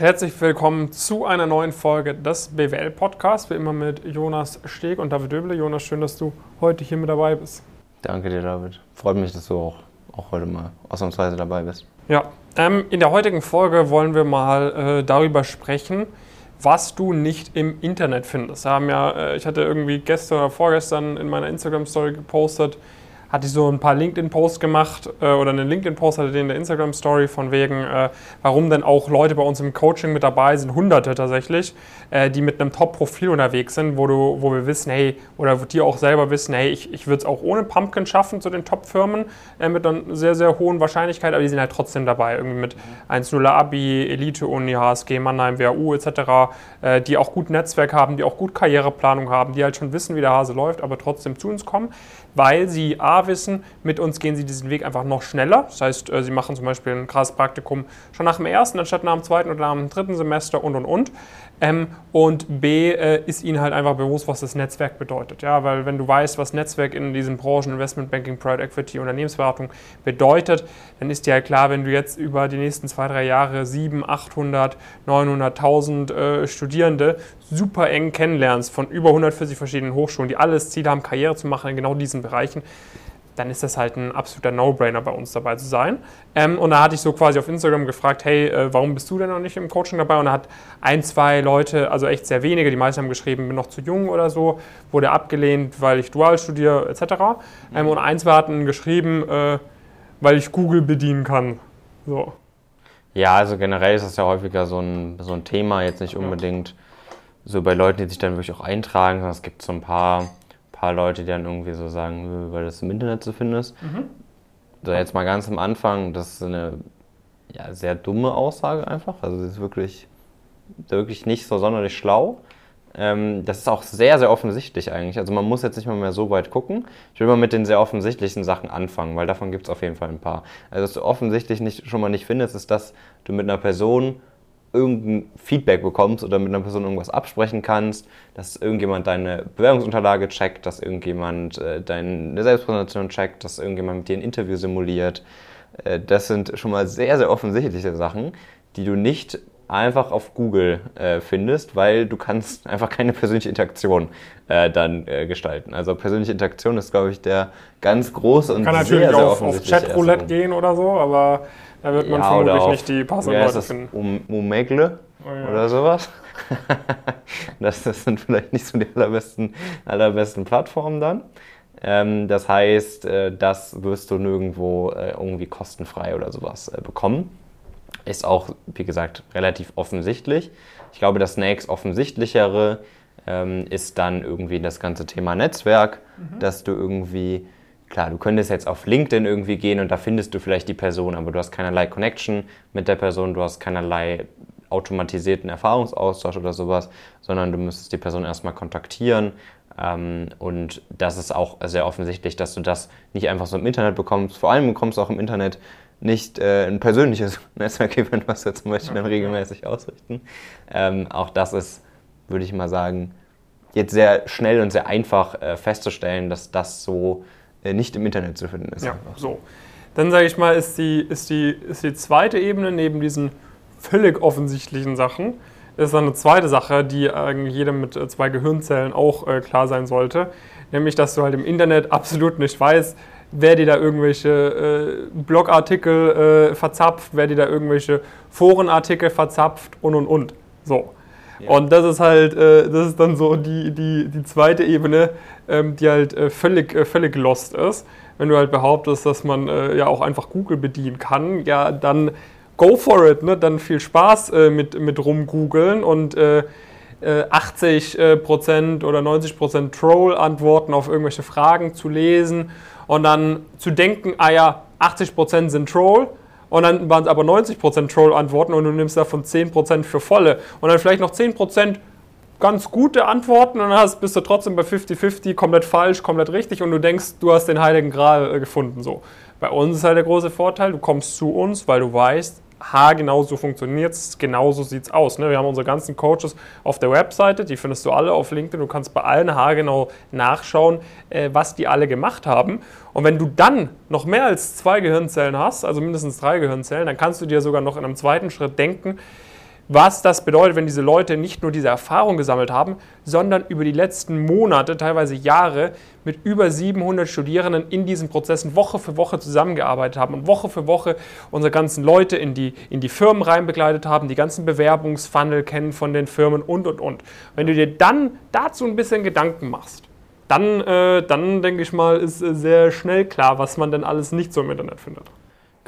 Herzlich willkommen zu einer neuen Folge des BWL-Podcasts, wie immer mit Jonas Steg und David Döble. Jonas, schön, dass du heute hier mit dabei bist. Danke dir, David. Freut mich, dass du auch, auch heute mal ausnahmsweise dabei bist. Ja, ähm, in der heutigen Folge wollen wir mal äh, darüber sprechen, was du nicht im Internet findest. Wir haben ja, äh, ich hatte irgendwie gestern oder vorgestern in meiner Instagram-Story gepostet, hatte ich so ein paar LinkedIn-Posts gemacht äh, oder einen LinkedIn-Post hatte den in der Instagram-Story von wegen, äh, warum denn auch Leute bei uns im Coaching mit dabei sind, Hunderte tatsächlich, äh, die mit einem Top-Profil unterwegs sind, wo, du, wo wir wissen, hey, oder die auch selber wissen, hey, ich, ich würde es auch ohne Pumpkin schaffen zu den Top-Firmen äh, mit einer sehr, sehr hohen Wahrscheinlichkeit, aber die sind halt trotzdem dabei, irgendwie mit 1.0 Abi, Elite-Uni, HSG, Mannheim, WHU etc., äh, die auch gut Netzwerk haben, die auch gut Karriereplanung haben, die halt schon wissen, wie der Hase läuft, aber trotzdem zu uns kommen, weil sie A, wissen, mit uns gehen sie diesen Weg einfach noch schneller. Das heißt, äh, sie machen zum Beispiel ein krasses Praktikum schon nach dem ersten, anstatt nach dem zweiten oder nach dem dritten Semester und und und. Ähm, und B äh, ist ihnen halt einfach bewusst, was das Netzwerk bedeutet. Ja, weil wenn du weißt, was Netzwerk in diesen Branchen Investment Banking, Private Equity, Unternehmensberatung bedeutet, dann ist dir halt klar, wenn du jetzt über die nächsten zwei, drei Jahre 7, 800, 900.000 äh, Studierende super eng kennenlernst von über 140 verschiedenen Hochschulen, die alles Ziel haben, Karriere zu machen in genau diesen Bereichen, dann ist das halt ein absoluter No-Brainer bei uns dabei zu sein. Ähm, und da hatte ich so quasi auf Instagram gefragt, hey, äh, warum bist du denn noch nicht im Coaching dabei? Und da hat ein, zwei Leute, also echt sehr wenige, die meisten haben geschrieben, bin noch zu jung oder so, wurde abgelehnt, weil ich dual studiere etc. Ähm, und ein, zwei hatten geschrieben, äh, weil ich Google bedienen kann. So. Ja, also generell ist das ja häufiger so ein, so ein Thema, jetzt nicht unbedingt so bei Leuten, die sich dann wirklich auch eintragen, sondern es gibt so ein paar paar Leute, die dann irgendwie so sagen, weil das im Internet zu finden ist. Mhm. So jetzt mal ganz am Anfang, das ist eine ja, sehr dumme Aussage einfach. Also sie ist wirklich, wirklich nicht so sonderlich schlau. Ähm, das ist auch sehr, sehr offensichtlich eigentlich. Also man muss jetzt nicht mal mehr so weit gucken. Ich will mal mit den sehr offensichtlichen Sachen anfangen, weil davon gibt es auf jeden Fall ein paar. Also was du offensichtlich nicht, schon mal nicht findest, ist, dass du mit einer Person irgendein Feedback bekommst oder mit einer Person irgendwas absprechen kannst, dass irgendjemand deine Bewerbungsunterlage checkt, dass irgendjemand äh, deine Selbstpräsentation checkt, dass irgendjemand mit dir ein Interview simuliert. Äh, das sind schon mal sehr, sehr offensichtliche Sachen, die du nicht einfach auf Google äh, findest, weil du kannst einfach keine persönliche Interaktion äh, dann äh, gestalten. Also persönliche Interaktion ist, glaube ich, der ganz große und kann sehr, natürlich sehr auf, auf Chatroulette gehen oder so, aber da wird man ja, vermutlich nicht die passenden Leute finden. Um, Omegle oh, ja. oder sowas. das, das, sind vielleicht nicht so die allerbesten, allerbesten Plattformen dann. Ähm, das heißt, äh, das wirst du nirgendwo äh, irgendwie kostenfrei oder sowas äh, bekommen. Ist auch, wie gesagt, relativ offensichtlich. Ich glaube, das nächst offensichtlichere ähm, ist dann irgendwie das ganze Thema Netzwerk, mhm. dass du irgendwie klar, du könntest jetzt auf LinkedIn irgendwie gehen und da findest du vielleicht die Person, aber du hast keinerlei Connection mit der Person, du hast keinerlei automatisierten Erfahrungsaustausch oder sowas, sondern du müsstest die Person erstmal kontaktieren. Ähm, und das ist auch sehr offensichtlich, dass du das nicht einfach so im Internet bekommst. Vor allem bekommst du auch im Internet nicht äh, ein persönliches Netzwerk-Event, was wir zum Beispiel dann regelmäßig ausrichten. Ähm, auch das ist, würde ich mal sagen, jetzt sehr schnell und sehr einfach äh, festzustellen, dass das so nicht im Internet zu finden ist. Ja, so. Dann sage ich mal, ist die, ist, die, ist die zweite Ebene neben diesen völlig offensichtlichen Sachen, ist dann eine zweite Sache, die eigentlich jedem mit äh, zwei Gehirnzellen auch äh, klar sein sollte. Nämlich, dass du halt im Internet absolut nicht weißt, wer dir da irgendwelche äh, Blogartikel äh, verzapft, wer dir da irgendwelche Forenartikel verzapft und und und. So. Und das ist halt, äh, das ist dann so die, die, die zweite Ebene, ähm, die halt äh, völlig, äh, völlig lost ist. Wenn du halt behauptest, dass man äh, ja auch einfach Google bedienen kann, ja, dann go for it, ne? dann viel Spaß äh, mit, mit rumgoogeln und 80% äh, oder 90% Troll-Antworten auf irgendwelche Fragen zu lesen und dann zu denken, ah ja, 80% sind Troll und dann waren es aber 90% Troll-Antworten und du nimmst davon 10% für volle und dann vielleicht noch 10% ganz gute Antworten und dann bist du trotzdem bei 50-50 komplett falsch, komplett richtig und du denkst, du hast den Heiligen Gral äh, gefunden. So. Bei uns ist halt der große Vorteil, du kommst zu uns, weil du weißt, ha, genau so funktioniert es, genau so sieht es aus. Ne? Wir haben unsere ganzen Coaches auf der Webseite, die findest du alle auf LinkedIn. Du kannst bei allen haargenau nachschauen, äh, was die alle gemacht haben. Und wenn du dann noch mehr als zwei Gehirnzellen hast, also mindestens drei Gehirnzellen, dann kannst du dir sogar noch in einem zweiten Schritt denken, was das bedeutet, wenn diese Leute nicht nur diese Erfahrung gesammelt haben, sondern über die letzten Monate, teilweise Jahre, mit über 700 Studierenden in diesen Prozessen Woche für Woche zusammengearbeitet haben und Woche für Woche unsere ganzen Leute in die, in die Firmen rein begleitet haben, die ganzen Bewerbungsfunnel kennen von den Firmen und, und, und. Wenn du dir dann dazu ein bisschen Gedanken machst, dann, äh, dann denke ich mal, ist äh, sehr schnell klar, was man denn alles nicht so im Internet findet.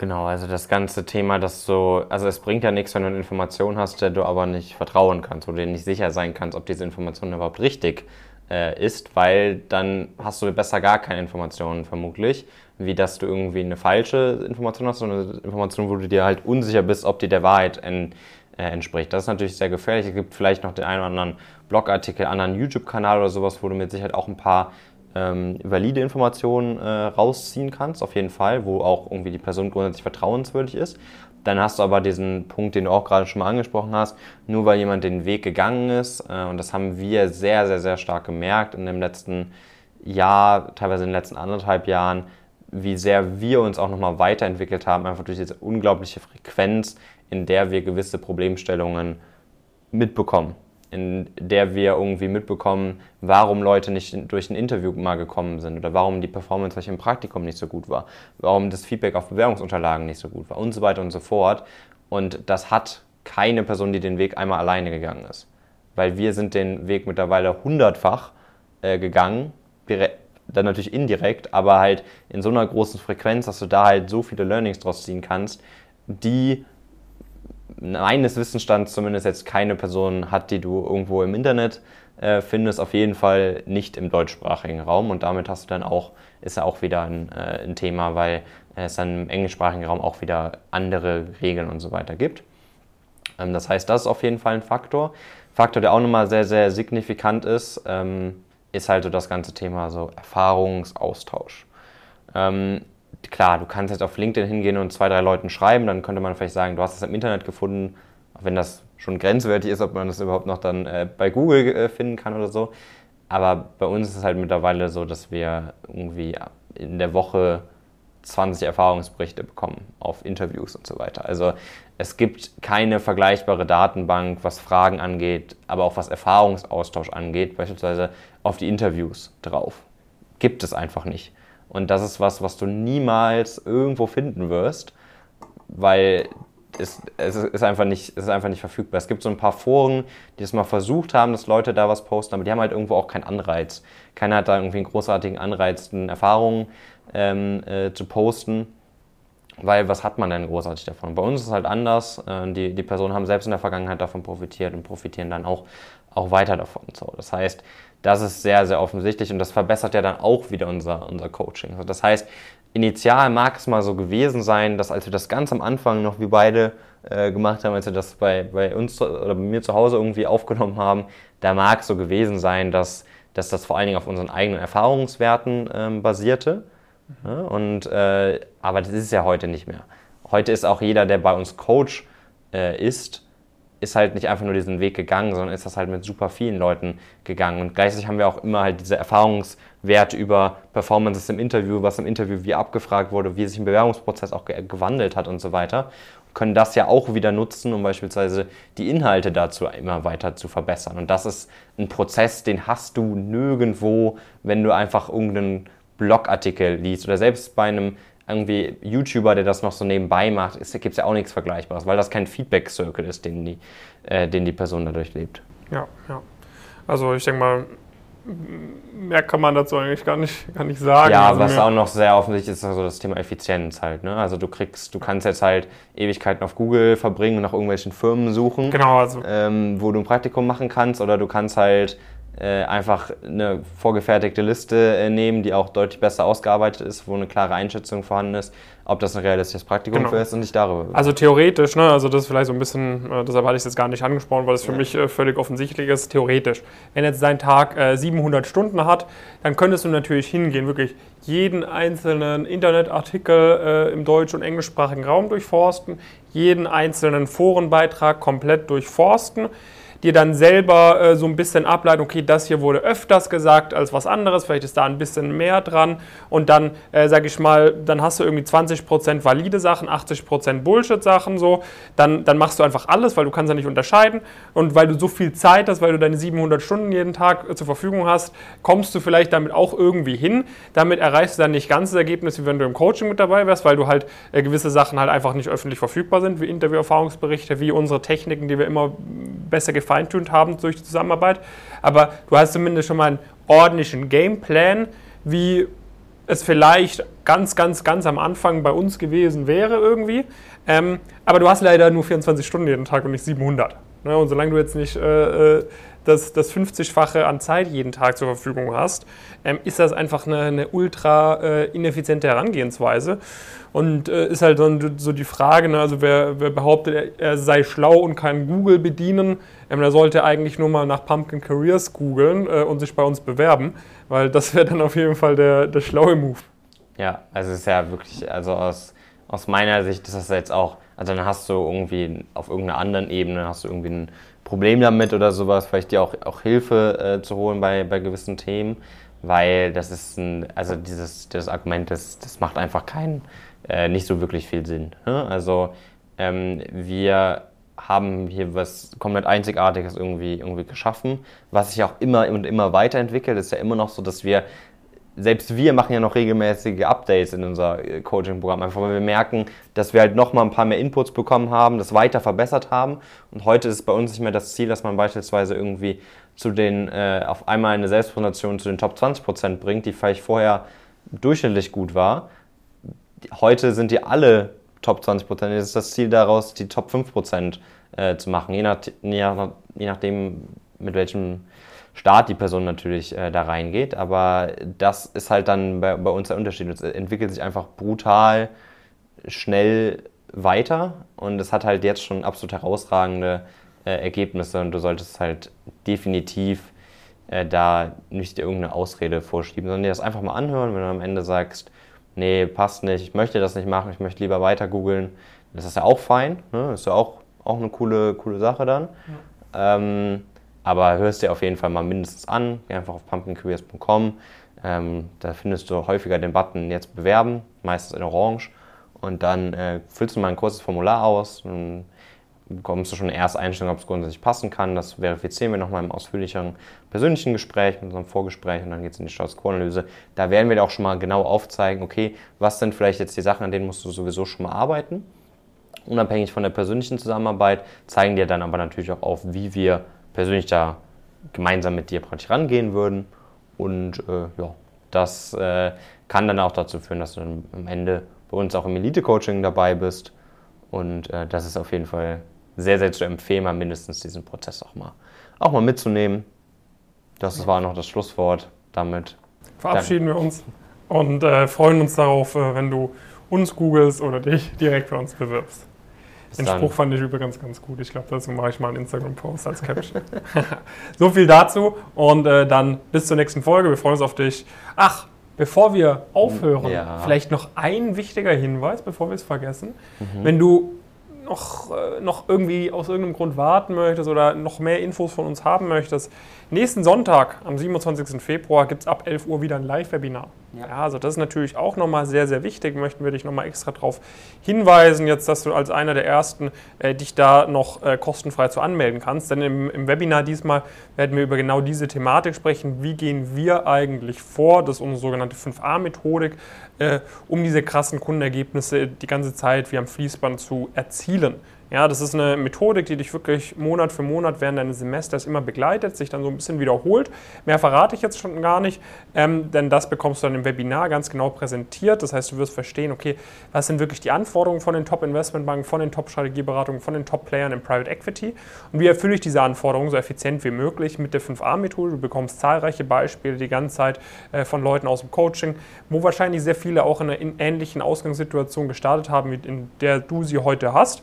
Genau, also das ganze Thema, dass so, also es bringt ja nichts, wenn du eine Information hast, der du aber nicht vertrauen kannst oder dir nicht sicher sein kannst, ob diese Information überhaupt richtig äh, ist, weil dann hast du besser gar keine Informationen vermutlich, wie dass du irgendwie eine falsche Information hast, sondern eine Information, wo du dir halt unsicher bist, ob die der Wahrheit en, äh, entspricht. Das ist natürlich sehr gefährlich. Es gibt vielleicht noch den einen oder anderen Blogartikel, anderen YouTube-Kanal oder sowas, wo du mit Sicherheit auch ein paar ähm, valide Informationen äh, rausziehen kannst, auf jeden Fall, wo auch irgendwie die Person grundsätzlich vertrauenswürdig ist. Dann hast du aber diesen Punkt, den du auch gerade schon mal angesprochen hast, nur weil jemand den Weg gegangen ist, äh, und das haben wir sehr, sehr, sehr stark gemerkt in dem letzten Jahr, teilweise in den letzten anderthalb Jahren, wie sehr wir uns auch nochmal weiterentwickelt haben, einfach durch diese unglaubliche Frequenz, in der wir gewisse Problemstellungen mitbekommen in der wir irgendwie mitbekommen, warum Leute nicht durch ein Interview mal gekommen sind oder warum die Performance vielleicht im Praktikum nicht so gut war, warum das Feedback auf Bewerbungsunterlagen nicht so gut war und so weiter und so fort. Und das hat keine Person, die den Weg einmal alleine gegangen ist. Weil wir sind den Weg mittlerweile hundertfach äh, gegangen, dann natürlich indirekt, aber halt in so einer großen Frequenz, dass du da halt so viele Learnings draus ziehen kannst, die meines Wissensstands zumindest jetzt keine Person hat, die du irgendwo im Internet äh, findest, auf jeden Fall nicht im deutschsprachigen Raum. Und damit hast du dann auch, ist ja auch wieder ein, äh, ein Thema, weil es dann im englischsprachigen Raum auch wieder andere Regeln und so weiter gibt. Ähm, das heißt, das ist auf jeden Fall ein Faktor. Faktor, der auch nochmal sehr, sehr signifikant ist, ähm, ist halt so das ganze Thema so Erfahrungsaustausch. Ähm, klar, du kannst jetzt auf LinkedIn hingehen und zwei, drei Leuten schreiben, dann könnte man vielleicht sagen, du hast es im Internet gefunden, auch wenn das schon grenzwertig ist, ob man das überhaupt noch dann äh, bei Google äh, finden kann oder so. Aber bei uns ist es halt mittlerweile so, dass wir irgendwie in der Woche 20 Erfahrungsberichte bekommen auf Interviews und so weiter. Also es gibt keine vergleichbare Datenbank, was Fragen angeht, aber auch was Erfahrungsaustausch angeht, beispielsweise auf die Interviews drauf. Gibt es einfach nicht. Und das ist was, was du niemals irgendwo finden wirst, weil es, es, ist einfach nicht, es ist einfach nicht verfügbar. Es gibt so ein paar Foren, die es mal versucht haben, dass Leute da was posten, aber die haben halt irgendwo auch keinen Anreiz. Keiner hat da irgendwie einen großartigen Anreiz, Erfahrungen ähm, äh, zu posten. Weil was hat man denn großartig davon? Bei uns ist es halt anders. Äh, die, die Personen haben selbst in der Vergangenheit davon profitiert und profitieren dann auch, auch weiter davon. So, das heißt, das ist sehr, sehr offensichtlich und das verbessert ja dann auch wieder unser, unser Coaching. Das heißt, initial mag es mal so gewesen sein, dass als wir das ganz am Anfang noch wie beide äh, gemacht haben, als wir das bei, bei uns oder bei mir zu Hause irgendwie aufgenommen haben, da mag es so gewesen sein, dass, dass das vor allen Dingen auf unseren eigenen Erfahrungswerten ähm, basierte. Ja, und, äh, aber das ist ja heute nicht mehr. Heute ist auch jeder, der bei uns Coach äh, ist, ist halt nicht einfach nur diesen Weg gegangen, sondern ist das halt mit super vielen Leuten gegangen. Und gleichzeitig haben wir auch immer halt diese Erfahrungswerte über Performances im Interview, was im Interview wie abgefragt wurde, wie sich ein Bewerbungsprozess auch gewandelt hat und so weiter. Und können das ja auch wieder nutzen, um beispielsweise die Inhalte dazu immer weiter zu verbessern. Und das ist ein Prozess, den hast du nirgendwo, wenn du einfach irgendeinen Blogartikel liest oder selbst bei einem irgendwie YouTuber, der das noch so nebenbei macht, gibt es ja auch nichts Vergleichbares, weil das kein Feedback-Circle ist, den die, äh, den die Person dadurch lebt. Ja, ja. Also ich denke mal, mehr kann man dazu eigentlich gar nicht, gar nicht sagen. Ja, also was auch noch sehr offensichtlich ist, also das Thema Effizienz halt. Ne? Also du kriegst, du kannst jetzt halt Ewigkeiten auf Google verbringen und nach irgendwelchen Firmen suchen, genau, also. ähm, wo du ein Praktikum machen kannst, oder du kannst halt einfach eine vorgefertigte Liste äh, nehmen, die auch deutlich besser ausgearbeitet ist, wo eine klare Einschätzung vorhanden ist, ob das ein realistisches Praktikum genau. für ist und nicht darüber. Also theoretisch, ne, also das ist vielleicht so ein bisschen, äh, deshalb hatte ich es jetzt gar nicht angesprochen, weil es für ja. mich äh, völlig offensichtlich ist, theoretisch. Wenn jetzt dein Tag 700 äh, Stunden hat, dann könntest du natürlich hingehen, wirklich jeden einzelnen Internetartikel äh, im deutsch- und englischsprachigen Raum durchforsten, jeden einzelnen Forenbeitrag komplett durchforsten dir dann selber äh, so ein bisschen ableiten, okay, das hier wurde öfters gesagt als was anderes, vielleicht ist da ein bisschen mehr dran. Und dann, äh, sage ich mal, dann hast du irgendwie 20% valide Sachen, 80% Bullshit-Sachen so, dann, dann machst du einfach alles, weil du kannst ja nicht unterscheiden. Und weil du so viel Zeit hast, weil du deine 700 Stunden jeden Tag äh, zur Verfügung hast, kommst du vielleicht damit auch irgendwie hin. Damit erreichst du dann nicht ganz das Ergebnis, wie wenn du im Coaching mit dabei wärst, weil du halt äh, gewisse Sachen halt einfach nicht öffentlich verfügbar sind, wie Interviewerfahrungsberichte, wie unsere Techniken, die wir immer besser gefeintunt haben durch die Zusammenarbeit. Aber du hast zumindest schon mal einen ordentlichen Gameplan, wie es vielleicht ganz, ganz, ganz am Anfang bei uns gewesen wäre irgendwie. Ähm, aber du hast leider nur 24 Stunden jeden Tag und nicht 700. Ne? Und solange du jetzt nicht äh, äh das, das 50-fache an Zeit jeden Tag zur Verfügung hast, ähm, ist das einfach eine, eine ultra äh, ineffiziente Herangehensweise. Und äh, ist halt dann so die Frage, ne, also wer, wer behauptet, er, sei schlau und kann Google bedienen, ähm, der sollte eigentlich nur mal nach Pumpkin Careers googeln äh, und sich bei uns bewerben, weil das wäre dann auf jeden Fall der, der schlaue Move. Ja, also es ist ja wirklich, also aus, aus meiner Sicht ist das jetzt auch, also dann hast du irgendwie auf irgendeiner anderen Ebene, hast du irgendwie ein Problem damit oder sowas, vielleicht dir auch, auch Hilfe äh, zu holen bei, bei gewissen Themen, weil das ist ein, also dieses, dieses Argument, das, das macht einfach keinen, äh, nicht so wirklich viel Sinn. Ne? Also ähm, wir haben hier was komplett Einzigartiges irgendwie, irgendwie geschaffen, was sich auch immer und immer weiterentwickelt. Es ist ja immer noch so, dass wir selbst wir machen ja noch regelmäßige Updates in unser äh, Coaching-Programm, einfach weil wir merken, dass wir halt nochmal ein paar mehr Inputs bekommen haben, das weiter verbessert haben. Und heute ist bei uns nicht mehr das Ziel, dass man beispielsweise irgendwie zu den, äh, auf einmal eine Selbstpräsentation zu den Top 20% bringt, die vielleicht vorher durchschnittlich gut war. Heute sind die alle Top 20%. Jetzt ist das Ziel daraus, die Top 5% äh, zu machen, je, nach, je, nach, je nachdem, mit welchem Start die Person natürlich äh, da reingeht. Aber das ist halt dann bei, bei uns der Unterschied. Es entwickelt sich einfach brutal schnell weiter und es hat halt jetzt schon absolut herausragende äh, Ergebnisse und du solltest halt definitiv äh, da nicht irgendeine Ausrede vorschieben, sondern dir das einfach mal anhören, wenn du am Ende sagst, nee, passt nicht, ich möchte das nicht machen, ich möchte lieber weiter googeln, das ist ja auch fein, ne? das ist ja auch, auch eine coole, coole Sache dann. Ja. Ähm, aber hörst dir auf jeden Fall mal mindestens an. Geh einfach auf pumpkincareers.com. Ähm, da findest du häufiger den Button jetzt bewerben, meistens in Orange. Und dann äh, füllst du mal ein kurzes Formular aus. Dann bekommst du schon eine erste Einstellung, ob es grundsätzlich passen kann. Das verifizieren wir nochmal im ausführlicheren persönlichen Gespräch, mit unserem Vorgespräch und dann geht es in die Status Quo-Analyse. Da werden wir dir auch schon mal genau aufzeigen, okay, was sind vielleicht jetzt die Sachen, an denen musst du sowieso schon mal arbeiten. Unabhängig von der persönlichen Zusammenarbeit zeigen dir dann aber natürlich auch auf, wie wir persönlich da gemeinsam mit dir praktisch rangehen würden. Und äh, ja, das äh, kann dann auch dazu führen, dass du dann am Ende bei uns auch im Elite-Coaching dabei bist. Und äh, das ist auf jeden Fall sehr, sehr zu empfehlen, mal mindestens diesen Prozess auch mal, auch mal mitzunehmen. Das war noch das Schlusswort. Damit verabschieden wir uns und äh, freuen uns darauf, äh, wenn du uns googelst oder dich direkt bei uns bewirbst. Den dann. Spruch fand ich übrigens ganz gut. Ich glaube, dazu mache ich mal einen Instagram-Post als Caption. so viel dazu und äh, dann bis zur nächsten Folge. Wir freuen uns auf dich. Ach, bevor wir aufhören, ja. vielleicht noch ein wichtiger Hinweis, bevor wir es vergessen. Mhm. Wenn du noch, äh, noch irgendwie aus irgendeinem Grund warten möchtest oder noch mehr Infos von uns haben möchtest, nächsten Sonntag, am 27. Februar, gibt es ab 11 Uhr wieder ein Live-Webinar. Ja. ja. also das ist natürlich auch nochmal sehr, sehr wichtig. Möchten wir dich nochmal extra darauf hinweisen, jetzt, dass du als einer der Ersten äh, dich da noch äh, kostenfrei zu anmelden kannst. Denn im, im, Webinar diesmal werden wir über genau diese Thematik sprechen. Wie gehen wir eigentlich vor? Das ist unsere sogenannte 5a-Methodik, äh, um diese krassen Kundenergebnisse die ganze Zeit wie am Fließband zu erzielen. Ja, das ist eine Methodik, die dich wirklich Monat für Monat während deines Semesters immer begleitet, sich dann so ein bisschen wiederholt. Mehr verrate ich jetzt schon gar nicht, ähm, denn das bekommst du dann im Webinar ganz genau präsentiert. Das heißt, du wirst verstehen, okay, was sind wirklich die Anforderungen von den Top-Investmentbanken, von den Top-Strategieberatungen, von den Top-Playern im Private Equity und wie erfülle ich diese Anforderungen so effizient wie möglich mit der 5a-Methode. Du bekommst zahlreiche Beispiele die ganze Zeit äh, von Leuten aus dem Coaching, wo wahrscheinlich sehr viele auch in einer ähnlichen Ausgangssituation gestartet haben, in der du sie heute hast.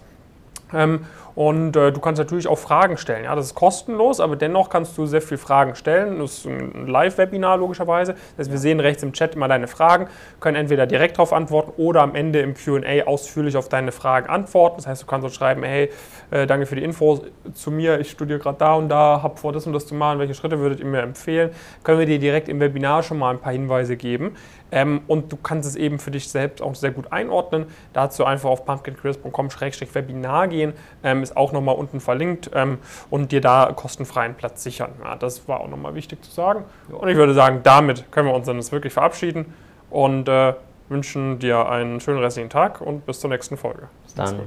Ähm, Und äh, du kannst natürlich auch Fragen stellen. Ja, das ist kostenlos, aber dennoch kannst du sehr viele Fragen stellen. Das ist ein Live-Webinar logischerweise. Das heißt, wir sehen rechts im Chat immer deine Fragen, können entweder direkt darauf antworten oder am Ende im QA ausführlich auf deine Fragen antworten. Das heißt, du kannst auch schreiben, hey, äh, danke für die Infos zu mir, ich studiere gerade da und da, habe vor, das und das zu machen, welche Schritte würdet ihr mir empfehlen? Können wir dir direkt im Webinar schon mal ein paar Hinweise geben. Ähm, und du kannst es eben für dich selbst auch sehr gut einordnen. Dazu einfach auf pumpkincareers.com-webinar gehen, ähm, ist auch nochmal unten verlinkt ähm, und dir da kostenfreien Platz sichern. Ja, das war auch nochmal wichtig zu sagen. Und ich würde sagen, damit können wir uns dann jetzt wirklich verabschieden und äh, wünschen dir einen schönen restlichen Tag und bis zur nächsten Folge. Bis dann.